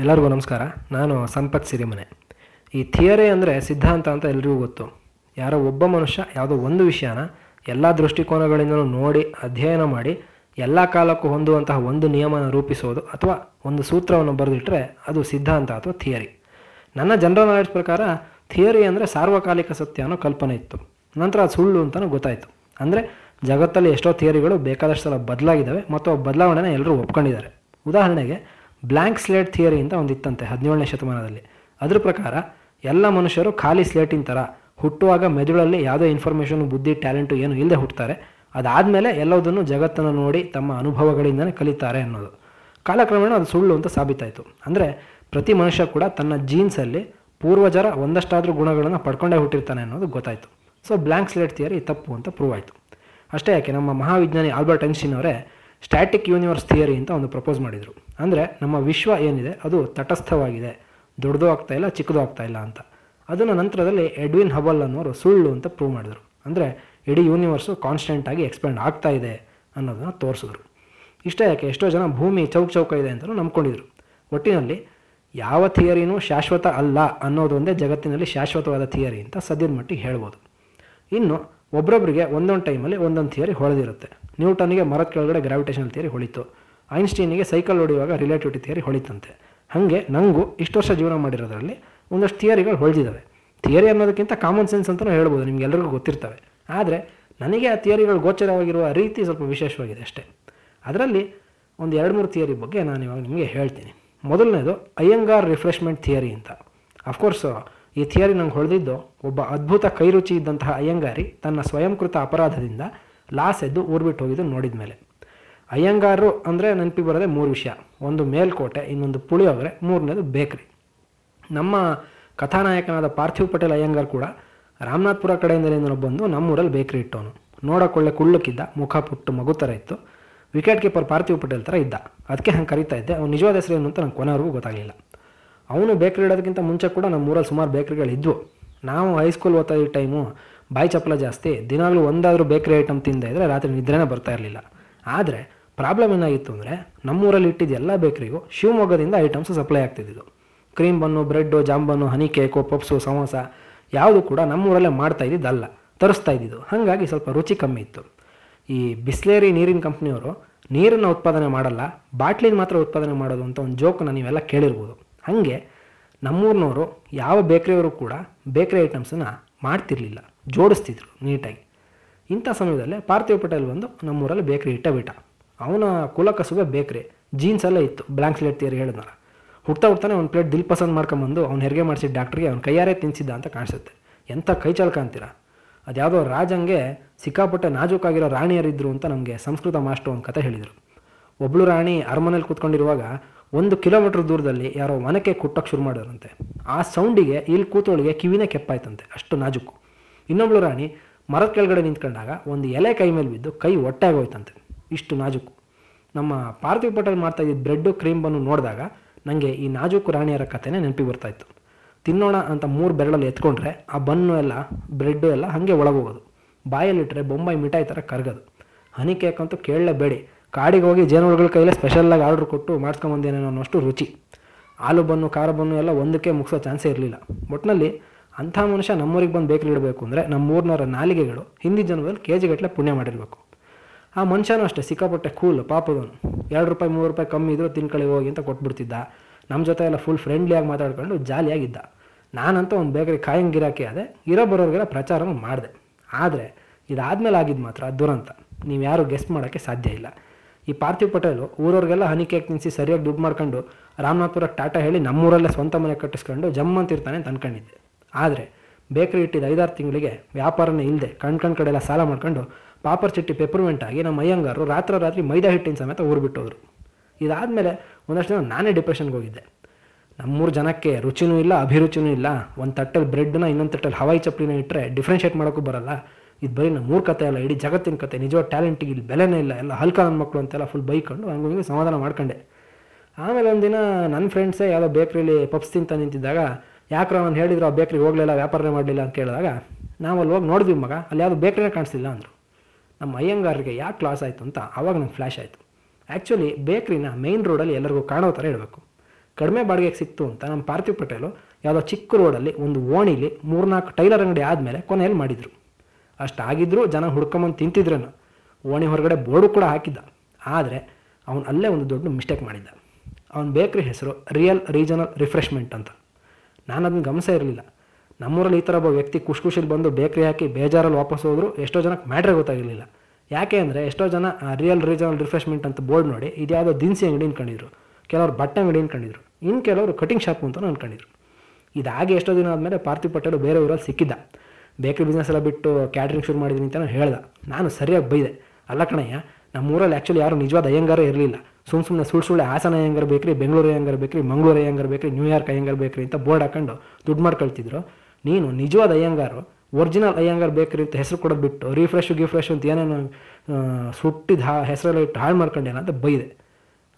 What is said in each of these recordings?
ಎಲ್ಲರಿಗೂ ನಮಸ್ಕಾರ. ನಾನು ಸಂಪತ್ ಸಿರಿಮನೆ. ಈ ಥಿಯರಿ ಅಂದರೆ ಸಿದ್ಧಾಂತ ಅಂತ ಎಲ್ರಿಗೂ ಗೊತ್ತು. ಯಾರೋ ಒಬ್ಬ ಮನುಷ್ಯ, ಯಾವುದೋ ಒಂದು ವಿಷಯನ ಎಲ್ಲ ದೃಷ್ಟಿಕೋನಗಳಿಂದಲೂ ನೋಡಿ, ಅಧ್ಯಯನ ಮಾಡಿ, ಎಲ್ಲ ಕಾಲಕ್ಕೂ ಹೊಂದುವಂತಹ ಒಂದು ನಿಯಮನ ರೂಪಿಸೋದು ಅಥವಾ ಒಂದು ಸೂತ್ರವನ್ನು ಬರೆದಿಟ್ಟರೆ ಅದು ಸಿದ್ಧಾಂತ ಅಥವಾ ಥಿಯರಿ. ನನ್ನ ಜನರಲ್ ನಾಲೆಡ್ಜ್ ಪ್ರಕಾರ ಥಿಯರಿ ಅಂದರೆ ಸಾರ್ವಕಾಲಿಕ ಸತ್ಯ ಅನ್ನೋ ಕಲ್ಪನೆ ಇತ್ತು. ನಂತರ ಅದು ಸುಳ್ಳು ಅಂತಲೂ ಗೊತ್ತಾಯಿತು. ಅಂದರೆ ಜಗತ್ತಲ್ಲಿ ಎಷ್ಟೋ ಥಿಯರಿಗಳು ಬೇಕಾದಷ್ಟು ಸಲ ಬದಲಾಗಿದ್ದಾವೆ ಮತ್ತು ಆ ಬದಲಾವಣೆನ ಎಲ್ಲರೂ ಒಪ್ಕೊಂಡಿದ್ದಾರೆ. ಉದಾಹರಣೆಗೆ ಬ್ಲ್ಯಾಂಕ್ ಸ್ಲೇಟ್ ಥಿಯರಿ ಅಂತ ಒಂದು ಇತ್ತಂತೆ, ಹದಿನೇಳನೇ ಶತಮಾನದಲ್ಲಿ. ಅದ್ರ ಪ್ರಕಾರ, ಎಲ್ಲ ಮನುಷ್ಯರು ಖಾಲಿ ಸ್ಲೇಟಿನ ಥರ ಹುಟ್ಟುವಾಗ ಮೆದುಳಲ್ಲಿ ಯಾವುದೇ ಇನ್ಫಾರ್ಮೇಷನ್ ಬುದ್ಧಿ ಟ್ಯಾಲೆಂಟು ಏನು ಇಲ್ಲದೆ ಹುಟ್ಟುತ್ತಾರೆ ಅದಾದಮೇಲೆ ಎಲ್ಲದನ್ನು ಜಗತ್ತನ್ನು ನೋಡಿ ತಮ್ಮ ಅನುಭವಗಳಿಂದಲೇ ಕಲಿತಾರೆ ಅನ್ನೋದು. ಕಾಲಕ್ರಮೇಣ ಅದು ಸುಳ್ಳು ಅಂತ ಸಾಬೀತಾಯಿತು. ಅಂದರೆ, ಪ್ರತಿ ಮನುಷ್ಯ ಕೂಡ ತನ್ನ ಜೀನ್ಸಲ್ಲಿ ಪೂರ್ವಜರ ಒಂದಷ್ಟಾದರೂ ಗುಣಗಳನ್ನು ಪಡ್ಕೊಂಡೇ ಹುಟ್ಟಿರ್ತಾನೆ ಅನ್ನೋದು ಗೊತ್ತಾಯಿತು. ಸೊ ಬ್ಲ್ಯಾಂಕ್ ಸ್ಲೇಟ್ ಥಿಯರಿ ತಪ್ಪು ಅಂತ ಪ್ರೂವ್ ಆಯಿತು. ಅಷ್ಟೇ ಯಾಕೆ, ನಮ್ಮ ಮಹಾವಿಜ್ಞಾನಿ ಆಲ್ಬರ್ಟ್ ಐನ್ಸ್ಟೀನ್ ಅವರೇ ಸ್ಟ್ಯಾಟಿಕ್ ಯೂನಿವರ್ಸ್ ಥಿಯರಿ ಅಂತ ಒಂದು ಪ್ರಪೋಸ್ ಮಾಡಿದರು. ಅಂದರೆ ನಮ್ಮ ವಿಶ್ವ ಏನಿದೆ, ಅದು ತಟಸ್ಥವಾಗಿದೆ. ದೊಡ್ಡದು ಆಗ್ತಾ ಇಲ್ಲ, ಚಿಕ್ಕದು ಆಗ್ತಾ ಇಲ್ಲ ಅಂತ. ಅದನ್ನು ನಂತರದಲ್ಲಿ ಎಡ್ವಿನ್ ಹಬಲ್ ಅನ್ನೋರು ಸುಳ್ಳು ಅಂತ ಪ್ರೂವ್ ಮಾಡಿದರು. ಅಂದರೆ ಇಡೀ ಯೂನಿವರ್ಸು ಕಾನ್ಸ್ಟೆಂಟಾಗಿ ಎಕ್ಸ್ಪ್ಯಾಂಡ್ ಆಗ್ತಾ ಇದೆ ಅನ್ನೋದನ್ನು ತೋರಿಸಿದ್ರು. ಇಷ್ಟೇ ಯಾಕೆ? ಎಷ್ಟೋ ಜನ ಭೂಮಿ ಚೌಕ್ ಚೌಕ ಇದೆ ಅಂತಲೂ ನಂಬ್ಕೊಂಡಿದ್ರು. ಒಟ್ಟಿನಲ್ಲಿ ಯಾವ ಥಿಯರಿನೂ ಶಾಶ್ವತ ಅಲ್ಲ ಅನ್ನೋದೊಂದೇ ಜಗತ್ತಿನಲ್ಲಿ ಶಾಶ್ವತವಾದ ಥಿಯರಿ ಅಂತ ಸದ್ಯದ ಮಟ್ಟಿಗೆ ಹೇಳ್ಬೋದು. ಇನ್ನು ಒಬ್ರೊಬ್ರಿಗೆ ಒಂದೊಂದು ಟೈಮಲ್ಲಿ ಒಂದೊಂದು ಥಿಯರಿ ಹೊಳೆದಿರುತ್ತೆ. ನ್ಯೂಟನ್ಗೆ ಮರದ ಕೆಳಗಡೆ ಗ್ರಾವಿಟೇಷನ್ ಥಿಯರಿ ಹೊಳಿತು. ಐನ್ಸ್ಟೀನಿಗೆ ಸೈಕಲ್ ಹೊಡೆಯುವಾಗ ರಿಲೇಟಿವಿಟಿ ಥಿಯರಿ ಹೊಳಿತಂತೆ. ಹಾಗೆ ನನಗೂ ಇಷ್ಟು ವರ್ಷ ಜೀವನ ಮಾಡಿರೋದ್ರಲ್ಲಿ ಒಂದಷ್ಟು ಥಿಯರಿಗಳು ಹೊಳೆದಿದ್ದಾವೆ ಥಿಯರಿ ಅನ್ನೋದಕ್ಕಿಂತ ಕಾಮನ್ ಸೆನ್ಸ್ ಅಂತಲೂ ಹೇಳ್ಬೋದು ನಿಮ್ಗೆಲ್ಲರಿಗೂ ಗೊತ್ತಿರ್ತವೆ. ಆದರೆ ನನಗೆ ಆ ಥಿಯರಿಗಳು ಗೋಚರವಾಗಿರುವ ರೀತಿ ಸ್ವಲ್ಪ ವಿಶೇಷವಾಗಿದೆ ಅಷ್ಟೇ. ಅದರಲ್ಲಿ ಒಂದು ಎರಡು ಮೂರು ಥಿಯರಿ ಬಗ್ಗೆ ನಾನು ಇವಾಗ ನಿಮಗೆ ಹೇಳ್ತೀನಿ. ಮೊದಲನೇದು ಅಯ್ಯಂಗಾರ್ ರಿಫ್ರೆಶ್ಮೆಂಟ್ ಥಿಯರಿ ಅಂತ. ಅಫ್ಕೋರ್ಸ್ ಈ ಥಿಯರಿ ನಂಗೆ ಹೊಳೆದಿದ್ದು ಒಬ್ಬ ಅದ್ಭುತ ಕೈರುಚಿ ಇದ್ದಂತಹ ಅಯ್ಯಂಗಾರಿ ತನ್ನ ಸ್ವಯಂಕೃತ ಅಪರಾಧದಿಂದ ಲಾಸ್ ಎದ್ದು ಊರ್ಬಿಟ್ಟು ಹೋಗಿದ್ದು ನೋಡಿದ ಮೇಲೆ ಅಯ್ಯಂಗಾರರು ಅಂದರೆ ನೆನಪಿಗೆ ಬರೋದೆ ಮೂರು ವಿಷಯ. ಒಂದು ಮೇಲ್ಕೋಟೆ, ಇನ್ನೊಂದು ಪುಳಿಯೋಗರೆ ಮೂರನೇದು ಬೇಕ್ರಿ. ನಮ್ಮ ಕಥಾನಾಯಕನಾದ ಪಾರ್ಥಿವ್ ಪಟೇಲ್ ಅಯ್ಯಂಗಾರ್ ಕೂಡ ರಾಮನಾಥ್ಪುರ ಕಡೆಯಿಂದಲೇ ಬಂದು ನಮ್ಮೂರಲ್ಲಿ ಬೇಕ್ರಿ ಇಟ್ಟವನು. ನೋಡೋಕೊಳ್ಳೆ ಕುಳ್ಳಕ್ಕಿದ್ದ, ಮುಖ ಪುಟ್ಟು ಮಗು ಥರ ಇತ್ತು. ವಿಕೆಟ್ ಕೀಪರ್ ಪಾರ್ಥಿವ್ ಪಟೇಲ್ ಥರ ಇದ್ದ. ಅದಕ್ಕೆ ಹಂಗೆ ಕರಿತಾ ಇದ್ದೆ, ಅವ್ನು ನಿಜವಾದ ಹೆಸರು ಏನು ಅಂತ ನಂಗೆ ಕೊನೆವರೆಗೂ ಗೊತ್ತಾಗಲಿಲ್ಲ. ಅವನು ಬೇಕ್ರಿ ಇಡೋದಕ್ಕಿಂತ ಮುಂಚೆ ಕೂಡ ನಮ್ಮ ಊರಲ್ಲಿ ಸುಮಾರು ಬೇಕ್ರಿಗಳು ನಾವು ಹೈಸ್ಕೂಲ್ ಓದ್ತಾ ಇದ್ದ ಟೈಮು ಬಾಯಿ ಚಪ್ಪಲ ಜಾಸ್ತಿ ದಿನಾಗಲೂ ಒಂದಾದರೂ ಬೇಕ್ರಿ ಐಟಮ್ ತಿಂದ ಇದ್ದರೆ ರಾತ್ರಿ ನಿದ್ರೆನೇ ಬರ್ತಾ ಇರಲಿಲ್ಲ. ಆದರೆ ಪ್ರಾಬ್ಲಮ್ ಏನಾಗಿತ್ತು ಅಂದರೆ ನಮ್ಮೂರಲ್ಲಿ ಇಟ್ಟಿದ್ದ ಎಲ್ಲ ಬೇಕ್ರಿಗೂ ಶಿವಮೊಗ್ಗದಿಂದ items supply ಆಗ್ತಿದ್ದು cream bun bread jam bun honey cake puffs samosa ಯಾವುದು ಕೂಡ ನಮ್ಮೂರಲ್ಲೇ ಮಾಡ್ತಾ ಇದ್ದಿದ್ದಲ್ಲ, ತರಿಸ್ತಾ ಇದ್ದಿದ್ದು. ಹಾಗಾಗಿ ಸ್ವಲ್ಪ ರುಚಿ ಕಮ್ಮಿ ಇತ್ತು. ಈ ಬಿಸ್ಲೇರಿ ನೀರಿನ ಕಂಪ್ನಿಯವರು ನೀರನ್ನು ಉತ್ಪಾದನೆ ಮಾಡಲ್ಲ, ಬಾಟ್ಲಿನ ಮಾತ್ರ ಉತ್ಪಾದನೆ ಮಾಡೋದು ಅಂತ ಒಂದು ಜೋಕನ್ನ ನೀವೆಲ್ಲ ಕೇಳಿರ್ಬೋದು. ಹಾಗೆ ನಮ್ಮೂರಿನವರು ಯಾವ ಬೇಕ್ರಿಯವರು ಕೂಡ ಬೇಕ್ರಿ ಐಟಮ್ಸನ್ನು ಮಾಡ್ತಿರ್ಲಿಲ್ಲ. ಜೋಡಿಸ್ತಿದ್ರು ನೀಟಾಗಿ. ಇಂಥ ಸಮಯದಲ್ಲೇ ಪಾರ್ಥಿವ್ ಪಟೇಲ್ ಬಂದು ನಮ್ಮೂರಲ್ಲಿ ಬೇಕ್ರಿ ಇಟ್ಟ ಬಿಟ್ಟ ಅವನ ಕುಲಕಸುಬೆ ಬೇಕ್ರಿ. ಜೀನ್ಸ್ ಎಲ್ಲ ಇತ್ತು ಬ್ಲ್ಯಾಂಕ್ ಸ್ಲೇಟ್ ತಿಯರಿ ಹೇಳಿದ್ನಲ್ಲ. ಹುಡ್ತಾ ಹುಡ್ತಾನೆ ಒಂದು ಪ್ಲೇಟ್ ದಿಲ್ ಪಸಂದ್ ಮಾಡ್ಕೊಂಬಂದು ಅವ್ನು ಹೆರಿಗೆ ಮಾಡಿಸಿದ ಡಾಕ್ಟ್ರಿಗೆ ಅವ್ನು ಕೈಯಾರೆ ತಿನ್ಸಿದ್ದ ಅಂತ ಕಾಣಿಸುತ್ತೆ. ಎಂಥ ಕೈ ಚಳಕ ಅಂತೀರ? ಅದ್ಯಾವುದೋ ರಾಜಂಗೆ ಸಿಕ್ಕಾಪಟ್ಟೆ ನಾಜೂಕಾಗಿರೋ ರಾಣಿಯರಿದ್ದರು ಅಂತ ನಮಗೆ ಸಂಸ್ಕೃತ ಮಾಸ್ಟರ್ ಒಂದು ಕತೆ ಹೇಳಿದರು. ಒಬ್ಳು ರಾಣಿ ಅರಮನೇಲಿ ಕೂತ್ಕೊಂಡಿರುವಾಗ ಒಂದು ಕಿಲೋಮೀಟ್ರ್ ದೂರದಲ್ಲಿ ಯಾರೋ ಒನಕೆ ಕುಟ್ಟಕ್ಕೆ ಶುರು ಮಾಡೋರಂತೆ ಆ ಸೌಂಡಿಗೆ, ಇಲ್ಲಿ ಕೂತೋಳಿಗೆ ಕಿವಿನೇ ಕೆಪ್ಪಾಯ್ತಂತೆ, ಅಷ್ಟು ನಾಜುಕು. ಇನ್ನೊಬ್ಳು ರಾಣಿ ಮರದ ಕೆಳಗಡೆ ನಿಂತ್ಕೊಂಡಾಗ ಒಂದು ಎಲೆ ಕೈ ಮೇಲೆ ಬಿದ್ದು ಕೈ ಹೋಯ್ತಂತೆ ಇಷ್ಟು ನಾಜುಕು. ನಮ್ಮ ಪಾರ್ಥಿವ್ ಪಟೇಲ್ ಮಾಡ್ತಾ ಇದ್ದ ಬ್ರೆಡ್ಡು ಕ್ರೀಮ್ ಬನ್ನು ನೋಡಿದಾಗ ನನಗೆ ಈ ನಾಜೂಕು ರಾಣಿಯರ ಕಥೆನೇ ನೆನಪಿಗೆ ಬರ್ತಾಯಿತ್ತು ತಿನ್ನೋಣ ಅಂತ ಮೂರು ಬೆರಳಲ್ಲಿ ಎತ್ಕೊಂಡ್ರೆ ಆ ಬನ್ನು ಎಲ್ಲ ಬ್ರೆಡ್ಡು ಎಲ್ಲ ಹಾಗೆ ಒಳಗೋಗೋದು. ಬಾಯಲ್ಲಿಟ್ಟರೆ ಬೊಂಬಾಯಿ ಮಿಠಾಯಿ ಥರ ಕರಗೋದು. ಹನಿ ಕೇಕ್ ಅಂತೂ ಕೇಳಲೇಬೇಡಿ. ಕಾಡಿಗೆ ಹೋಗಿ ಜೇನುಹುಳುಗಳ ಕೈಲೇ ಸ್ಪೆಷಲ್ಲಾಗಿ ಆರ್ಡ್ರ್ ಕೊಟ್ಟು ಮಾಡಿಸ್ಕೊಂಬಂದೇನೇನೋ ಅನ್ನೋಷ್ಟು ರುಚಿ. ಹಾಲು ಬನ್ನು, ಖಾರ ಬನ್ನು ಎಲ್ಲ ಒಂದಕ್ಕೆ ಮುಗಿಸೋ ಚಾನ್ಸೇ ಇರಲಿಲ್ಲ. ಒಟ್ಟಿನಲ್ಲಿ ಅಂಥ ಮನುಷ್ಯ ನಮ್ಮೂರಿಗೆ ಬಂದು ಬೇಕರಿ ಇಡಬೇಕು ಅಂದರೆ ನಮ್ಮೂರಿನವರ ನಾಲಿಗೆಗಳು ಹಿಂದಿ ಜನ್ಮದಲ್ಲಿ ಕೆ ಜಿಗಟ್ಟಲೆ ಪುಣ್ಯ ಮಾಡಿರಬೇಕು. ಆ ಮನುಷ್ಯನೂ ಅಷ್ಟೇ, ಸಿಕ್ಕಾಪಟ್ಟೆ ಕೂಲ್ ಪಾಪದವನು. ಎರಡು ರೂಪಾಯಿ, ಮೂರು ರೂಪಾಯಿ ಕಮ್ಮಿ ಇದ್ದರೂ ತಿನ್ಕಳಿ ಹೋಗಿ ಅಂತ ಕೊಟ್ಬಿಡ್ತಿದ್ದ. ನಮ್ಮ ಜೊತೆ ಎಲ್ಲ ಫುಲ್ ಫ್ರೆಂಡ್ಲಿಯಾಗಿ ಮಾತಾಡ್ಕೊಂಡು ಜಾಲಿಯಾಗಿದ್ದ. ನಾನಂತೂ ಒಂದು ಬೇಕರಿ ಕಾಯಂಗಿರಾಕೆ ಗಿರಾಕಿ ಅದೇ ಇರೋ ಬರೋರಿಗೆಲ್ಲ ಪ್ರಚಾರನೂ ಮಾಡಿದೆ. ಆದರೆ ಇದಾದಮೇಲೆ ಆಗಿದ್ದು ಮಾತ್ರ ದುರಂತ. ನೀವು ಯಾರು ಗೆಸ್ಟ್ ಮಾಡೋಕ್ಕೆ ಸಾಧ್ಯ ಇಲ್ಲ. ಈ ಪಾರ್ಥಿವ್ ಪಟೇಲು ಊರವ್ರಿಗೆಲ್ಲ ಹನಿ ಕೇಕ್ ತಿನ್ನಿಸಿ ಸರಿಯಾಗಿ ದುಡ್ಡು ಮಾಡ್ಕೊಂಡು ರಾಮನಾಥ್ಪುರಕ್ಕೆ ಟಾಟಾ ಹೇಳಿ ನಮ್ಮೂರಲ್ಲೇ ಸ್ವಂತ ಮನೆ ಕಟ್ಟಿಸ್ಕೊಂಡು ಜಮ್ಮಂತಿರ್ತಾನೆ ಅಂತ ಅಂದ್ಕೊಂಡಿದ್ದೆ ಆದರೆ ಬೇಕರಿ ಇಟ್ಟಿದ್ದ ಐದಾರು ತಿಂಗಳಿಗೆ ವ್ಯಾಪಾರನೇ ಇಲ್ಲದೆ ಕಣ್ ಕಣ್ ಕಡೆ ಎಲ್ಲ ಸಾಲ ಮಾಡ್ಕೊಂಡು ಪಾಪರ್ ಚಿಟ್ಟಿ ಪೆಪರ್ಮೆಂಟ್ ಆಗಿ ನಮ್ಮ ಅಯ್ಯಂಗಾರು ರಾತ್ರಿ ರಾತ್ರಿ ಮೈದಾ ಹಿಟ್ಟಿನ ಸಮೇತ ಊರು ಬಿಟ್ಟೋದ್ರು. ಇದಾದಮೇಲೆ ಒಂದಷ್ಟು ದಿನ ನಾನೇ ಡಿಪ್ರೆಷನ್ಗೆ ಹೋಗಿದ್ದೆ. ನಮ್ಮೂರು ಜನಕ್ಕೆ ರುಚಿನೂ ಇಲ್ಲ, ಅಭಿರುಚಿನೂ ಇಲ್ಲ. ಒಂದು ತಟ್ಟಲ್ಲಿ ಬ್ರೆಡ್ನ ಇನ್ನೊಂದು ತಟ್ಟಲ್ಲಿ ಹವಾಯಿ ಚಪ್ಪಲಿನ ಇಟ್ಟರೆ ಡಿಫ್ರೆನ್ಷಿಯೇಟ್ ಮಾಡೋಕ್ಕೂ ಬರಲ್ಲ. ಇದು ಬರೀ ನಮ್ಮ ಮೂರು ಕತೆ ಅಲ್ಲ, ಇಡೀ ಜಗತ್ತಿನ ಕತೆ. ನಿಜವಾದ ಟ್ಯಾಲೆಂಟಿಗೆ ಇಲ್ಲಿ ಬೆಲೆನೇ ಇಲ್ಲ. ಎಲ್ಲ ಹಲ್ಕ ನನ್ನ ಮಕ್ಕಳು ಅಂತೆಲ್ಲ ಫುಲ್ ಬೈಕೊಂಡು ಹಂಗೆ ಸಮಾಧಾನ ಮಾಡ್ಕೊಂಡೆ. ಆಮೇಲೆ ಒಂದಿನ ನನ್ನ ಫ್ರೆಂಡ್ಸೇ ಯಾವುದೋ ಬೇಕ್ರಿಲಿ ಪಪ್ಸ್ ತಿಂತ ನಿಂತಿದ್ದಾಗ, ಯಾಕ್ರ ನಾನು ಹೇಳಿದ್ರು, ಆ ಬೇಕ್ರಿಗೆ ಹೋಗಲಿಲ್ಲ, ವ್ಯಾಪಾರನೇ ಮಾಡಲಿಲ್ಲ ಅಂತ ಕೇಳಿದಾಗ ನಾವು ಅಲ್ಲಿ ಹೋಗಿ ನೋಡಿದ್ವಿ ಮಗ, ಅಲ್ಲಿ ಯಾವುದೋ ಬೇಕ್ರಿನೇ ಕಾಣಿಸ್ತಿಲ್ಲ ಅಂದರು. ನಮ್ಮ ಅಯ್ಯಂಗಾರರಿಗೆ ಯಾಕೆ ಕ್ಲಾಸ್ ಆಯಿತು ಅಂತ ಆವಾಗ ನಂಗೆ ಫ್ಲ್ಯಾಶ್ ಆಯಿತು. ಆ್ಯಕ್ಚುಲಿ ಬೇಕ್ರಿನ ಮೇಯ್ನ್ ರೋಡಲ್ಲಿ ಎಲ್ಲರಿಗೂ ಕಾಣೋ ಥರ ಇರಬೇಕು. ಕಡಿಮೆ ಬಾಡಿಗೆಗೆ ಸಿಕ್ತು ಅಂತ ನಮ್ಮ ಪಾರ್ಥಿವ್ ಪಟೇಲು ಯಾವುದೋ ಚಿಕ್ಕ ರೋಡಲ್ಲಿ ಒಂದು ಓಣಿಲಿ ಮೂರ್ನಾಲ್ಕು ಟೈಲರ್ ಅಂಗಡಿ ಆದಮೇಲೆ ಕೊನೆಯಲ್ಲಿ ಮಾಡಿದರು. ಅಷ್ಟಾಗಿದ್ದರೂ ಜನ ಹುಡ್ಕೊಂಬಂದು ತಿಂತಿದ್ರನು. ಓಣಿ ಹೊರಗಡೆ ಬೋರ್ಡು ಕೂಡ ಹಾಕಿದ್ದ. ಆದರೆ ಅವನು ಅಲ್ಲೇ ಒಂದು ದೊಡ್ಡ ಮಿಸ್ಟೇಕ್ ಮಾಡಿದ್ದ. ಅವನ ಬೇಕ್ರಿ ಹೆಸರು ರಿಯಲ್ ರೀಜನಲ್ ರಿಫ್ರೆಶ್ಮೆಂಟ್ ಅಂತ. ನಾನು ಅದನ್ನು ಗಮನಿಸ ಇರಲಿಲ್ಲ. ನಮ್ಮೂರಲ್ಲಿ ಈ ಥರ ಒಬ್ಬ ವ್ಯಕ್ತಿ ಖುಷಿ ಖುಷಿಲಿ ಬಂದು ಬೇಕ್ರಿ ಹಾಕಿ ಬೇಜಾರಲ್ಲಿ ವಾಪಸ್ ಹೋದ್ರು ಎಷ್ಟೋ ಜನಕ್ಕೆ ಮ್ಯಾಟ್ರೇ ಗೊತ್ತಾಗಿರಲಿಲ್ಲ. ಯಾಕೆ ಅಂದರೆ ಎಷ್ಟೋ ಜನ ರಿಯಲ್ ರೀಜನಲ್ ರಿಫ್ರೆಶ್ಮೆಂಟ್ ಅಂತ ಬೋರ್ಡ್ ನೋಡಿ ಇದು ಯಾವುದೋ ದಿನಸಿ ಅಂಗಡಿ ಅನ್ಕೊಂಡಿದ್ರು. ಕೆಲವರು ಬಟ್ಟೆ ಅಂಗಡಿ ಅನ್ಕೊಂಡಿದ್ರು. ಇನ್ನು ಕೆಲವರು ಕಟಿಂಗ್ ಶಾಪ್ ಅಂತ ಅನ್ಕೊಂಡಿದ್ರು ಇದಾಗಿ ಎಷ್ಟೋ ದಿನ ಆದಮೇಲೆ ಪಾರ್ಥಿವ್ ಪಟೇಲು ಬೇರೆ ಊರಲ್ಲಿ ಸಿಕ್ಕಿದ್ದ. ಬೇಕ್ರಿ ಬಿಸ್ನೆಸ್ ಎಲ್ಲ ಬಿಟ್ಟು ಕ್ಯಾಟ್ರಿಂಗ್ ಶುರು ಮಾಡಿದ್ದೀನಿ ಅಂತ ನಾನು ಹೇಳ್ದೆ. ನಾನು ಸರಿಯಾಗಿ ಬೈದೆ. ಅಲ್ಲ ಕಣಯ್ಯ, ನಮ್ಮೂರಲ್ಲಿ ಆ್ಯಕ್ಚುಲಿ ಯಾರು ನಿಜವಾದ ಅಯ್ಯಂಗಾರೇ ಇರಲಿಲ್ಲ. ಸುಮ್ಮ ಸುಮ್ಮನೆ ಸುಳ್ಳು ಸುಳ್ಳು ಹಾಸನ ಅಯ್ಯಂಗಾರ ಬೇಕ್ರಿ ಬೆಂಗಳೂರು ಅಯ್ಯಂಗಾರ ಬೇಕ್ರಿ ಮಂಗಳೂರು ಅಯ್ಯಂಗಾರ ಬೇಕ್ರಿ ನ್ಯೂಯಾರ್ಕ್ ಅಯ್ಯಂಗಾರ ಬೇಕ್ರಿ ಅಂತ ಬೋರ್ಡ್ ಹಾಕೊಂಡು ದುಡ್ಡು ಮಾಡ್ಕೊಳ್ತಿದ್ರು. ನೀನು ನಿಜವಾದ ಅಯ್ಯಂಗಾರು ಒರಿಜಿನಲ್ ಅಯ್ಯಂಗಾರ್ ಬೇಕ್ರಿ ಅಂತ ಹೆಸರು ಕೊಡೋದು ಬಿಟ್ಟು ರೀಫ್ರೆಶು ಗಿಫ್ರೆಶ್ ಅಂತ ಏನೇನು ಸುಟ್ಟಿದ ಹಾ, ಹೆಸರೆಲ್ಲ ಇಟ್ಟು ಹಾಳು ಮಾಡ್ಕೊಂಡೇನ ಅಂತ ಬೈದೆ.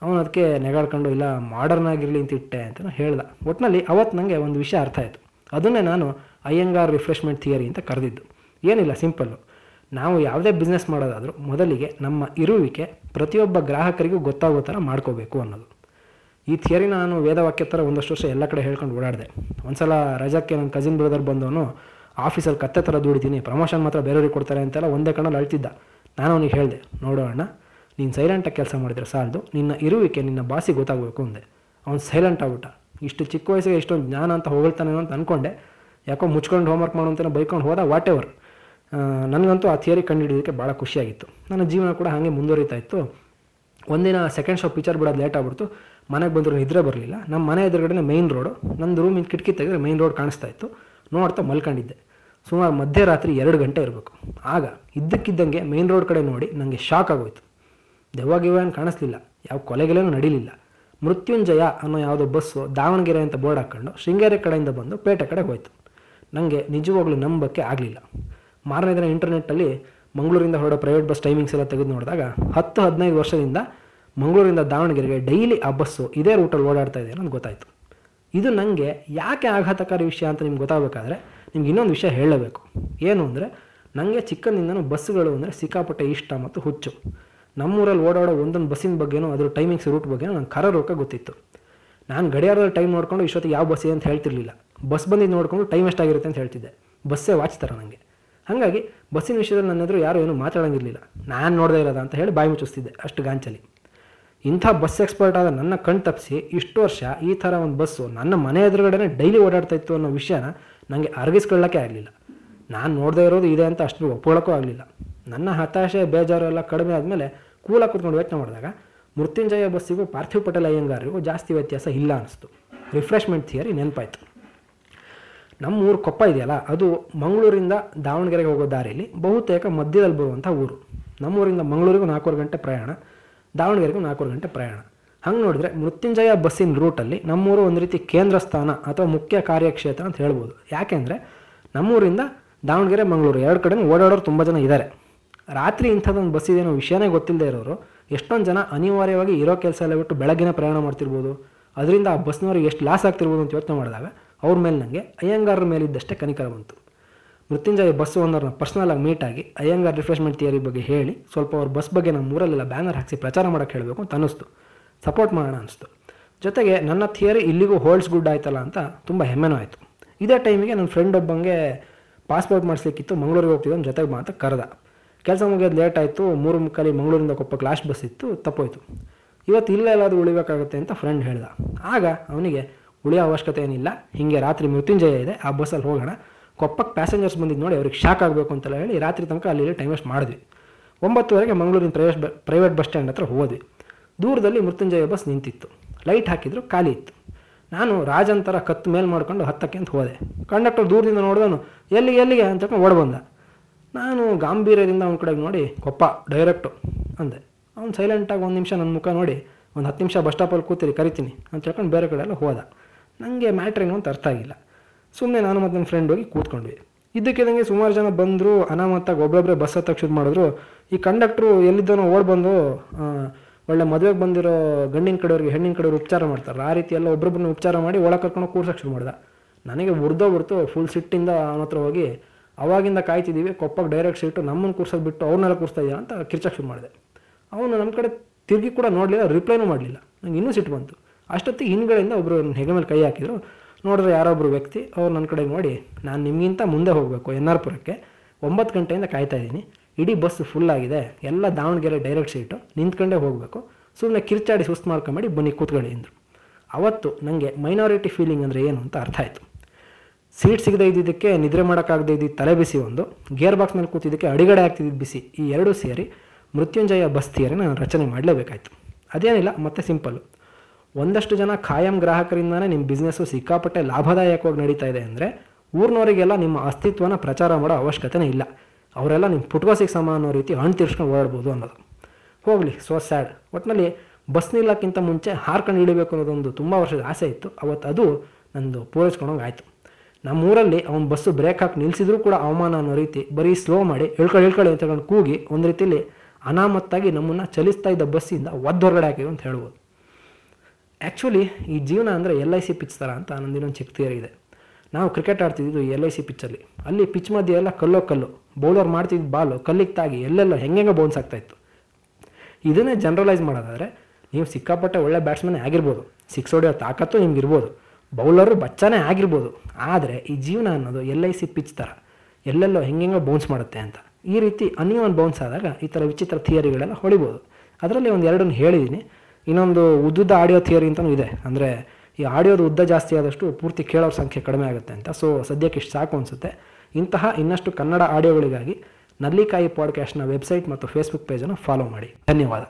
ಅವನು ಅದಕ್ಕೆ ನೆಗಾಡ್ಕೊಂಡು, ಇಲ್ಲ ಮಾಡರ್ನ್ ಆಗಿರಲಿ ಅಂತ ಇಟ್ಟೆ ಅಂತ ಹೇಳ್ದೆ. ಒಟ್ಟಿನಲ್ಲಿ ಅವತ್ತು ನನಗೆ ಒಂದು ವಿಷಯ ಅರ್ಥ ಆಯಿತು. ಅದನ್ನೇ ನಾನು ಅಯ್ಯಂಗಾರ್ ರಿಫ್ರೆಶ್ಮೆಂಟ್ ಥಿಯರಿ ಅಂತ ಕರೆದಿದ್ದು. ಏನಿಲ್ಲ, ಸಿಂಪಲ್ಲು. ನಾವು ಯಾವುದೇ ಬಿಸ್ನೆಸ್ ಮಾಡೋದಾದರೂ ಮೊದಲಿಗೆ ನಮ್ಮ ಇರುವಿಕೆ ಪ್ರತಿಯೊಬ್ಬ ಗ್ರಾಹಕರಿಗೂ ಗೊತ್ತಾಗೋ ಥರ ಮಾಡ್ಕೋಬೇಕು ಅನ್ನೋದು. ಈ ಥಿಯರಿ ನಾನು ವೇದವಾಕ್ಯ ಥರ ಒಂದಷ್ಟು ವರ್ಷ ಎಲ್ಲ ಕಡೆ ಹೇಳ್ಕೊಂಡು ಓಡಾಡಿದೆ. ಒಂದ್ಸಲ ರಜಕ್ಕೆ ನನ್ನ ಕಸಿನ್ ಬ್ರದರ್ ಬಂದವನು ಆಫೀಸಲ್ಲಿ ಕತ್ತೆ ಥರ ದುಡಿತೀನಿ ಪ್ರಮೋಷನ್ ಮಾತ್ರ ಬೇರೆಯವ್ರಿಗೆ ಕೊಡ್ತಾರೆ ಅಂತೆಲ್ಲ ಒಂದೇ ಕಣ್ಣಲ್ಲಿ ಅಳ್ತಿದ್ದ. ನಾನು ಅವನಿಗೆ ಹೇಳಿದೆ, ನೋಡೋ ಅಣ್ಣ, ನೀನು ಸೈಲೆಂಟಾಗಿ ಕೆಲಸ ಮಾಡಿದ್ರೆ ಸಾಲದು, ನಿನ್ನ ಇರುವಿಕೆ ನಿನ್ನ ಬಾಸಿ ಗೊತ್ತಾಗಬೇಕು ಅಂದೆ. ಅವ್ನು ಸೈಲೆಂಟ್ ಆಗ್ಬಿಟ್ಟ. ಇಷ್ಟು ಚಿಕ್ಕ ವಯಸ್ಸಿಗೆ ಇಷ್ಟೊಂದು ಜ್ಞಾನ ಅಂತ ಹೊಗಳ್ತಾನೇನೋ ಅಂತ ಅಂದ್ಕೊಂಡೆ ಯಾಕೋ ಮುಚ್ಕೊಂಡು ಹೋಮ್ವರ್ಕ್ ಮಾಡು ಅಂತ ಬೈಕೊಂಡು ಹೋದ ವಾಟ್ ಎವರ್ ನನಗಂತೂ ಆ ಥಿಯರಿ ಕಂಡುಹಿಡಿಯೋದಕ್ಕೆ ಭಾಳ ಖುಷಿಯಾಗಿತ್ತು. ನನ್ನ ಜೀವನ ಕೂಡ ಹಾಗೆ ಮುಂದುವರಿತಾ ಇತ್ತು. ಒಂದಿನ ಸೆಕೆಂಡ್ ಶೋ ಪಿಕ್ಚರ್ ಬಿಡೋದು ಲೇಟ್ ಆಗ್ಬಿಡ್ತು. ಮನೆಗೆ ಬಂದರೂ ನಿದ್ರೆ ಬರಲಿಲ್ಲ. ನಮ್ಮ ಮನೆ ಎದುರುಗಡೆ ಮೈನ್ ರೋಡು ನಂದು ರೂಮಿನ ಕಿಟಕಿ ತೆಗೆದ್ರೆ ಮೈನ್ ರೋಡ್ ಕಾಣಿಸ್ತಾ ಇತ್ತು. ನೋಡ್ತಾ ಮಲ್ಕೊಂಡಿದ್ದೆ. ಸುಮಾರು ಮಧ್ಯರಾತ್ರಿ ಎರಡು ಗಂಟೆ ಇರಬೇಕು. ಆಗ ಇದ್ದಕ್ಕಿದ್ದಂಗೆ ಮೈನ್ ರೋಡ್ ಕಡೆ ನೋಡಿ ನನಗೆ ಶಾಕ್ ಆಗೋಯ್ತು. ದೆವ್ವಾಗಿವ ಏನು ಕಾಣಿಸ್ಲಿಲ್ಲ. ಯಾವ ಕೊಲೆಗೆಲೇನು ನಡೀಲಿಲ್ಲ. ಮೃತ್ಯುಂಜಯ ಅನ್ನೋ ಯಾವುದೋ ಬಸ್ಸು ದಾವಣಗೆರೆ ಅಂತ ಬೋರ್ಡ್ ಹಾಕ್ಕೊಂಡು ಶೃಂಗೇರಿ ಕಡೆಯಿಂದ ಬಂದು ಪೇಟೆ ಕಡೆ ಹೋಯ್ತು. ನನಗೆ ನಿಜವಾಗ್ಲೂ ನಂಬಕ್ಕೆ ಆಗಲಿಲ್ಲ. ಮಾರನೇ ದಿನ ಇಂಟರ್ನೆಟ್ಟಲ್ಲಿ ಮಂಗಳೂರಿಂದ ಹೊರಡೋ ಪ್ರೈವೇಟ್ ಬಸ್ ಟೈಮಿಂಗ್ಸ್ ಎಲ್ಲ ತೆಗೆದು ನೋಡಿದಾಗ ಹತ್ತು, ಹದಿನೈದು ವರ್ಷದಿಂದ ಮಂಗಳೂರಿಂದ ದಾವಣಗೆರೆಗೆ ಡೈಲಿ ಆ ಬಸ್ಸು ಇದೇ ರೂಟಲ್ಲಿ ಓಡಾಡ್ತಾ ಇದೆ ನನಗೆ ಗೊತ್ತಾಯಿತು. ಇದು ನನಗೆ ಯಾಕೆ ಆಘಾತಕಾರಿ ವಿಷಯ ಅಂತ ನಿಮ್ಗೆ ಗೊತ್ತಾಗಬೇಕಾದ್ರೆ ನಿಮ್ಗೆ ಇನ್ನೊಂದು ವಿಷಯ ಹೇಳಬೇಕು. ಏನು ಅಂದರೆ ನನಗೆ ಚಿಕ್ಕಂದಿಂದನೂ ಬಸ್ಸುಗಳು ಅಂದರೆ ಸಿಕ್ಕಾಪಟ್ಟೆ ಇಷ್ಟ ಮತ್ತು ಹುಚ್ಚು. ನಮ್ಮೂರಲ್ಲಿ ಓಡಾಡೋ ಒಂದೊಂದು ಬಸ್ಸಿನ ಬಗ್ಗೆನೂ ಅದರ ಟೈಮಿಂಗ್ಸ್ ರೂಟ್ ಬಗ್ಗೆನೂ ನಂಗೆ ಕರ ಗೊತ್ತಿತ್ತು. ನಾನು ಗಡಿಯಾರದ ಟೈಮ್ ನೋಡಿಕೊಂಡು ಇಷ್ಟೊತ್ತಿಗೆ ಯಾವ ಬಸ್ ಅಂತ ಹೇಳ್ತಿರ್ಲಿಲ್ಲ. ಬಸ್ ಬಂದಿದ್ದು ನೋಡಿಕೊಂಡು ಟೈಮ್ ಎಷ್ಟಾಗಿರುತ್ತೆ ಅಂತ ಹೇಳ್ತಿದ್ದೆ. ಬಸ್ಸೇ ವಾಚ್ ಥರ ನನಗೆ ಹಾಗಾಗಿ ಬಸ್ಸಿನ ವಿಷಯದಲ್ಲಿ ನನ್ನ ಯಾರು ಏನು ಮಾತಾಡೋಂಗಿರಲಿಲ್ಲ. ನಾನು ನೋಡದೇ ಇರೋದ ಅಂತ ಹೇಳಿ ಬಾಯಿ ಮುಚ್ಚಿಸ್ತಿದ್ದೆ ಅಷ್ಟು ಗಾಂಚಲಿ ಇಂಥ ಬಸ್ ಎಕ್ಸ್ಪರ್ಟ್ ಆದ ನನ್ನ ಕಣ್ ತಪ್ಪಿಸಿ ಇಷ್ಟು ವರ್ಷ ಈ ಥರ ಒಂದು ಬಸ್ಸು ನನ್ನ ಮನೆ ಎದುರುಗಡೆ ಡೈಲಿ ಓಡಾಡ್ತಾ ಇತ್ತು ಅನ್ನೋ ವಿಷಯನ ನನಗೆ ಅರಗಿಸ್ಕೊಳ್ಳೋಕ್ಕೆ ಆಗಲಿಲ್ಲ. ನಾನು ನೋಡದೇ ಇರೋದು ಇದೆ ಅಂತ ಅಷ್ಟು ಒಪ್ಕೊಳ್ಳೋಕ್ಕೂ ಆಗಲಿಲ್ಲ. ನನ್ನ ಹತಾಶೆ, ಬೇಜಾರು ಎಲ್ಲ ಕಡಿಮೆ ಆದಮೇಲೆ ಕೂಲಾಗಿ ಕೂತ್ಕೊಂಡು ಯೋಚನೆ ಮಾಡಿದಾಗ ಮೃತ್ಯುಂಜಯ ಬಸ್ಸಿಗೂ ಪಾರ್ಥಿವ್ ಪಟೇಲ್ ಅಯ್ಯಂಗಾರಿಗೂ ಜಾಸ್ತಿ ವ್ಯತ್ಯಾಸ ಇಲ್ಲ ಅನ್ನಿಸ್ತು ರಿಫ್ರೆಶ್ಮೆಂಟ್ ಥಿಯರಿ ನೆನಪಾಯಿತು. ನಮ್ಮ ಊರು ಕೊಪ್ಪ ಇದೆಯಲ್ಲ, ಅದು ಮಂಗಳೂರಿಂದ ದಾವಣಗೆರೆಗೆ ಹೋಗೋ ದಾರಿಯಲ್ಲಿ ಬಹುತೇಕ ಮಧ್ಯದಲ್ಲಿ ಬರುವಂಥ ಊರು. ನಮ್ಮೂರಿಂದ ಮಂಗಳೂರಿಗೂ ನಾಲ್ಕೂವರೆ ಗಂಟೆ ಪ್ರಯಾಣ, ದಾವಣಗೆರೆಗೂ ನಾಲ್ಕೂವರೆ ಗಂಟೆ ಪ್ರಯಾಣ. ಹಂಗೆ ನೋಡಿದ್ರೆ ಮೃತ್ಯುಂಜಯ ಬಸ್ಸಿನ ರೂಟಲ್ಲಿ ನಮ್ಮೂರು ಒಂದು ರೀತಿ ಕೇಂದ್ರ ಸ್ಥಾನ ಅಥವಾ ಮುಖ್ಯ ಕಾರ್ಯಕ್ಷೇತ್ರ ಅಂತ ಹೇಳ್ಬೋದು. ಯಾಕೆಂದರೆ ನಮ್ಮೂರಿಂದ ದಾವಣಗೆರೆ, ಮಂಗಳೂರು ಎರಡು ಕಡೆ ಓಡಾಡೋರು ತುಂಬ ಜನ ಇದ್ದಾರೆ ರಾತ್ರಿ ಇಂಥದ್ದೊಂದು ಬಸ್ ಇದೇನೋ ವಿಷಯನೇ ಗೊತ್ತಿಲ್ಲದೆ ಇರೋರು, ಎಷ್ಟೊಂದು ಜನ ಅನಿವಾರ್ಯವಾಗಿ ಇರೋ ಕೆಲಸ ಎಲ್ಲ ಬಿಟ್ಟು ಬೆಳಗ್ಗಿನ ಪ್ರಯಾಣ ಮಾಡ್ತಿರ್ಬೋದು. ಅದರಿಂದ ಆ ಬಸ್ನವರಿಗೆ ಎಷ್ಟು ಲಾಸ್ ಆಗ್ತಿರ್ಬೋದು ಅಂತ ಯೋಚನೆ ಮಾಡಿದಾಗ ಅವ್ರ ಮೇಲೆ ನನಗೆ ಅಯ್ಯಂಗಾರರ ಮೇಲಿದ್ದಷ್ಟೇ ಕನಿಕರ ಬಂತು. ಮೃತ್ಯುಂಜಯ ಬಸ್ ಓನರ್ನ ಪರ್ಸ್ನಲಾಗಿ ಆಗಿ ಅಯ್ಯಂಗಾರ್ ರಿಫ್ರೆಶ್ಮೆಂಟ್ ಥಿಯರಿ ಬಗ್ಗೆ ಹೇಳಿ ಸ್ವಲ್ಪ ಅವ್ರ ಬಸ್ ಬಗ್ಗೆ ನಮ್ಮ ಊರಲ್ಲೆಲ್ಲ ಬ್ಯಾನರ್ ಹಾಕಿಸಿ ಪ್ರಚಾರ ಮಾಡೋಕ್ಕೆ ಹೇಳಬೇಕು ಅಂತ ಅನ್ನಿಸ್ತು. ಸಪೋರ್ಟ್ ಮಾಡೋಣ ಅನಿಸ್ತು ಜೊತೆಗೆ ನನ್ನ ಥಿಯರಿ ಇಲ್ಲಿಗೂ ಹೋಲ್ಡ್ಸ್ ಗುಡ್ ಆಯ್ತಲ್ಲ ಅಂತ ತುಂಬ ಹೆಮ್ಮೆನೂ ಆಯಿತು. ಇದೇ ಟೈಮಿಗೆ ನನ್ನ ಫ್ರೆಂಡ್ ಒಬ್ಬಂಗೆ ಪಾಸ್ಪೋರ್ಟ್ ಮಾಡಿಸ್ಲಿಕ್ಕಿತ್ತು, ಮಂಗಳೂರಿಗೆ ಹೋಗ್ತಿದ್ದು ಜೊತೆಗೆ ಮಾತ್ರ ಕರೆದ. ಕೆಲಸ ಮುಗಿಯೋದು ಲೇಟ್ ಆಯಿತು, ಮೂರು ಮುಕ್ಕಾಲಿ ಮಂಗಳೂರಿಂದ ಕೊಪ್ಪಕ್ಕೆ ಲಾಸ್ಟ್ ಬಸ್ ಇತ್ತು, ತಪ್ಪೋಯ್ತು. ಇವತ್ತು ಇಲ್ಲೇ ಎಲ್ಲಾದರೂ ಉಳಿಬೇಕಾಗುತ್ತೆ ಅಂತ ಫ್ರೆಂಡ್ ಹೇಳ್ದ. ಆಗ ಅವನಿಗೆ ಉಳಿಯೋ ಅವಶ್ಯಕತೆ ಏನಿಲ್ಲ. ಹೀಗೆ ರಾತ್ರಿ ಮೃತ್ಯುಂಜಯ ಇದೆ. ಆ ಬಸ್ಸಲ್ಲಿ ಹೋಗೋಣ. ಕೊಪ್ಪಕ್ಕೆ ಪ್ಯಾಸೆಂಜರ್ಸ್ ಬಂದಿದ್ದು ನೋಡಿ ಅವ್ರಿಗೆ ಶಾಕ್ ಆಗಬೇಕು ಅಂತೆಲ್ಲ ಹೇಳಿ ರಾತ್ರಿ ತನಕ ಅಲ್ಲಿ ಟೈಮ್ ವೇಸ್ಟ್ ಮಾಡಿದ್ವಿ. ಒಂಬತ್ತುವರೆಗೆ ಮಂಗಳೂರಿನ ಪ್ರೈವೇಟ್ ಪ್ರೈವೇಟ್ ಬಸ್ ಸ್ಟ್ಯಾಂಡ್ ಹತ್ರ ಹೋದ್ವಿ. ದೂರದಲ್ಲಿ ಮೃತ್ಯುಂಜಯ ಬಸ್ ನಿಂತಿತ್ತು. ಲೈಟ್ ಹಾಕಿದ್ರು, ಖಾಲಿ ಇತ್ತು. ನಾನು ರಾಜಂತರ ಕತ್ತು ಮೇಲೆ ಮಾಡ್ಕೊಂಡು ಹತ್ತಕ್ಕೆ ಅಂತ ಹೋದೆ. ಕಂಡಕ್ಟರ್ ದೂರದಿಂದ ನೋಡಿದನು ಎಲ್ಲಿಗೆ ಎಲ್ಲಿಗೆ? ಅಂತ ಓಡ್ ಬಂದ. ನಾನು ಗಾಂಭೀರ್ಯದಿಂದ ಅವನ ಕಡೆಗೆ ನೋಡಿ, ಕೊಪ್ಪ ಡೈರೆಕ್ಟು ಅಂದೆ. ಅವ್ನು ಸೈಲೆಂಟಾಗಿ ಒಂದು ನಿಮಿಷ ನನ್ನ ಮುಖ ನೋಡಿ, ಒಂದು ಹತ್ತು ನಿಮಿಷ ಬಸ್ ಸ್ಟಾಪಲ್ಲಿ ಕೂತಿರಿ, ಕರಿತೀನಿ, ಅಂತ ಹೇಳ್ಕೊಂಡು ಬೇರೆ ಕಡೆ ಎಲ್ಲ ಹೋದ. ನನಗೆ ಮ್ಯಾಟ್ರ್ ಏನು ಅಂತ ಅರ್ಥ ಆಗಿಲ್ಲ. ಸುಮ್ಮನೆ ನಾನು ಮತ್ತು ನನ್ನ ಫ್ರೆಂಡ್ ಹೋಗಿ ಕೂತ್ಕೊಂಡ್ವಿ. ಇದ್ದಕ್ಕಿದ್ದಂಗೆ ಸುಮಾರು ಜನ ಬಂದರು, ಅನಾಮತ್ತಾಗಿ ಒಬ್ಬೊಬ್ಬರೇ ಬಸ್ ಹತ್ತಕ್ಕೆ ಶುರು ಮಾಡಿದ್ರು. ಈ ಕಂಡಕ್ಟ್ರು ಎಲ್ಲಿದ್ದನೋ ಓಡ್ ಬಂದು ಒಳ್ಳೆ ಮದುವೆಗೆ ಬಂದಿರೋ ಗಂಡಿನ ಕಡೆಯವ್ರಿಗೆ, ಹೆಣ್ಣಿನ ಕಡೆಯವ್ರು ಉಪಚಾರ ಮಾಡ್ತಾರೆ. ಆ ರೀತಿ ಎಲ್ಲ ಒಬ್ಬೊಬ್ಬರನ್ನ ಉಪಚಾರ ಮಾಡಿ ಒಳಗೆ ಕರ್ಕೊಂಡು ಕೂರ್ಸಕ್ಕೆ ಶುರು ಮಾಡ್ದೆ. ನನಗೆ ಉರ್ದೋ ಬರ್ತು ಫುಲ್ ಸಿಟ್ಟಿಂದ ಅವನ ಹತ್ರ ಹೋಗಿ. ಅವಾಗಿಂದ ಕಾಯ್ತಿದ್ದೀವಿ ಕೊಪ್ಪಗೆ ಡೈರೆಕ್ಟ್ ಸೀಟು ನಮ್ಮನ್ನು ಕೂರ್ಸೋದು ಬಿಟ್ಟು ಅವ್ರನ್ನೆಲ್ಲ ಕೂರಿಸ್ತಾ ಇದೆಯಾ ಅಂತ ಕಿರ್ಚಕ್ಕೆ ಶುರು ಮಾಡಿದೆ. ಅವನು ನಮ್ಮ ಕಡೆ ತಿರುಗಿ ಕೂಡ ನೋಡಲಿಲ್ಲ ರಿಪ್ಲೈನೂ ಮಾಡಲಿಲ್ಲ. ನಂಗೆ ಇನ್ನೂ ಸಿಟ್ಟು ಬಂತು. ಅಷ್ಟೊತ್ತಿಗೆ ಹಿಂದ್ಗಡೆಯಿಂದ ಒಬ್ಬರು ಹೆಗೆ ಮೇಲೆ ಕೈ ಹಾಕಿದ್ರು. ನೋಡಿದ್ರೆ ಯಾರೊಬ್ಬರು ವ್ಯಕ್ತಿ, ಅವ್ರು ನನ್ನ ಕಡೆ ನೋಡಿ, ನಾನು ನಿಮಗಿಂತ ಮುಂದೆ ಹೋಗಬೇಕು, ಎನ್ ಆರ್ ಪುರಕ್ಕೆ. ಒಂಬತ್ತು ಗಂಟೆಯಿಂದ ಕಾಯ್ತಾ ಇದ್ದೀನಿ. ಇಡೀ ಬಸ್ ಫುಲ್ ಆಗಿದೆ. ಎಲ್ಲ ದಾವಣಗೆರೆ ಡೈರೆಕ್ಟ್ ಸೀಟು ನಿಂತ್ಕೊಂಡೇ ಹೋಗಬೇಕು. ಸುಮ್ಮನೆ ಕಿರ್ಚಾಡಿ ಸುಸ್ತು ಮಾಡ್ಕೊಂಬೇಡಿ ಬನ್ನಿ ಕೂತ್ಕೊಳ್ಳಿ ಅಂದರು. ಅವತ್ತು ನನಗೆ ಮೈನಾರಿಟಿ ಫೀಲಿಂಗ್ ಅಂದರೆ ಏನು ಅಂತ ಅರ್ಥ ಆಯಿತು. ಸೀಟ್ ಸಿಗದೇ ಇದ್ದಿದ್ದಕ್ಕೆ, ನಿದ್ರೆ ಮಾಡೋಕ್ಕಾಗದೇ ಇದ್ದಿದ್ದು ತಲೆ ಬಿಸಿ ಒಂದು. ಗೇರ್ ಬಾಕ್ಸ್ ಮೇಲೆ ಕೂತಿದ್ದಕ್ಕೆ ಅಡಿಗಡೆ ಆಗ್ತಿದ್ದು ಬಿಸಿ. ಈ ಎರಡೂ ಸೇರಿ ಮೃತ್ಯುಂಜಯ ಬಸ್ ಥಿಯರಿ ನಾನು ರಚನೆ ಮಾಡಲೇಬೇಕಾಯಿತು. ಅದೇನಿಲ್ಲ, ಮತ್ತೆ ಸಿಂಪಲ್ಲು ಒಂದಷ್ಟು ಜನ ಖಾಯಂ ಗ್ರಾಹಕರಿಂದನೇ ನಿಮ್ಮ ಬಿಸ್ನೆಸ್ಸು ಸಿಕ್ಕಾಪಟ್ಟೆ ಲಾಭದಾಯಕವಾಗಿ ನಡೀತಾ ಇದೆ ಅಂದರೆ ಊರಿನವರಿಗೆಲ್ಲ ನಿಮ್ಮ ಅಸ್ತಿತ್ವನ ಪ್ರಚಾರ ಮಾಡೋ ಅವಶ್ಯಕತೆನೇ ಇಲ್ಲ. ಅವರೆಲ್ಲ ನಿಮ್ಮ ಪುಟ್ಕೋಸಿಗೆ ಸಮ ಅನ್ನೋ ರೀತಿ ಹಣ್ಣು ತೀರ್ಸ್ಕೊಂಡು ಓಡಾಡ್ಬೋದು ಅನ್ನೋದು. ಹೋಗಲಿ ಸೊ ಸ್ಯಾಡ್ ಒಟ್ಟಿನಲ್ಲಿ ಬಸ್ ನಿಲ್ಲಕ್ಕಿಂತ ಮುಂಚೆ ಹಾರ್ಕೊಂಡು ಇಳಿಬೇಕು ಅನ್ನೋದೊಂದು ತುಂಬ ವರ್ಷದ ಆಸೆ ಇತ್ತು. ಅವತ್ತು ಅದು ನಂದು ಪೂರೈಸ್ಕೊಂಡಂಗೆ ಆಯಿತು. ನಮ್ಮೂರಲ್ಲಿ ಅವ್ನು ಬಸ್ಸು ಬ್ರೇಕ್ ಹಾಕಿ ನಿಲ್ಲಿಸಿದ್ರೂ ಕೂಡ ಅವಮಾನ ಅನ್ನೋ ರೀತಿ ಬರೀ ಸ್ಲೋ ಮಾಡಿ ಹೇಳ್ಕೊಳ್ಳಿ ಹೇಳ್ಕೊಳ್ಳಿ ಅಂತ ಕೂಗಿ ಒಂದು ರೀತಿಯಲ್ಲಿ ಅನಾಮತ್ತಾಗಿ ನಮ್ಮನ್ನು ಚಲಿಸ್ತಾ ಇದ್ದ ಬಸ್ಸಿಂದ ಒದ್ದು ಹೊರಗಡೆ ಹಾಕಿದ್ರು ಅಂತ ಹೇಳ್ಬೋದು. ಆ್ಯಕ್ಚುಲಿ ಈ ಜೀವನ ಅಂದರೆ ಎಲ್ ಐ ಸಿ ಪಿಚ್ ಥರ ಅಂತ ನನ್ನದಿನ್ನೊಂದು ಚಿಕ್ಕ ಥಿಯರಿ ಇದೆ. ನಾವು ಕ್ರಿಕೆಟ್ ಆಡ್ತಿದ್ದು ಎಲ್ ಐ ಸಿ ಪಿಚ್ಚಲ್ಲಿ ಅಲ್ಲಿ. ಪಿಚ್ ಮಧ್ಯೆ ಎಲ್ಲ ಕಲ್ಲೋ ಕಲ್ಲು. ಬೌಲರ್ ಮಾಡ್ತಿದ್ದ ಬಾಲು ಕಲ್ಲಿಗೆ ತಾಗಿ ಎಲ್ಲೆಲ್ಲೋ ಹೆಂಗೆ ಬೌನ್ಸ್ ಆಗ್ತಾಯಿತ್ತು ಇದನ್ನೇ ಜನರಲೈಸ್ ಮಾಡೋದಾದರೆ, ನೀವು ಸಿಕ್ಕಾಪಟ್ಟೆ ಒಳ್ಳೆ ಬ್ಯಾಟ್ಸ್ಮನ್ ಆಗಿರ್ಬೋದು. ಸಿಕ್ಸ್ ಹೊಡೆಯೋ ತಾಕತ್ತು ನಿಮ್ಗೆ ಇರ್ಬೋದು. ಬೌಲರು ಬಚ್ಚಾನೇ ಆಗಿರ್ಬೋದು. ಆದರೆ ಈ ಜೀವನ ಅನ್ನೋದು ಎಲ್ ಐ ಸಿ ಪಿಚ್ ಥರ. ಎಲ್ಲೆಲ್ಲೋ ಹೆಂಗೆಂಗೋ ಬೌನ್ಸ್ ಮಾಡುತ್ತೆ ಅಂತ. ಈ ರೀತಿ ಅನ್ಯೂನ್ ಬೌನ್ಸ್ ಆದಾಗ ಈ ಥರ ವಿಚಿತ್ರ ಥಿಯರಿಗಳೆಲ್ಲ ಹೊಡಿಬೋದು ಅದರಲ್ಲಿ ಒಂದು ಎರಡನ್ನು ಹೇಳಿದ್ದೀನಿ ಇನ್ನೊಂದು ಉದ್ದುದ್ದ ಆಡಿಯೋ ಥಿಯರಿ ಅಂತಲೂ ಇದೆ. ಅಂದರೆ ಈ ಆಡಿಯೋದು ಉದ್ದ ಜಾಸ್ತಿ ಆದಷ್ಟು ಪೂರ್ತಿ ಕೇಳೋರ ಸಂಖ್ಯೆ ಕಡಿಮೆ ಆಗುತ್ತೆ ಅಂತ. ಸೊ ಸದ್ಯಕ್ಕೆ ಇಷ್ಟು ಸಾಕು ಅನಿಸುತ್ತೆ. ಇಂತಹ ಇನ್ನಷ್ಟು ಕನ್ನಡ ಆಡಿಯೋಗಳಿಗಾಗಿ ನಲ್ಲಿಕಾಯಿ ಪಾಡ್ಕ್ಯಾಸ್ಟ್ನ ವೆಬ್ಸೈಟ್ ಮತ್ತು ಫೇಸ್ಬುಕ್ ಪೇಜನ್ನು ಫಾಲೋ ಮಾಡಿ. ಧನ್ಯವಾದ.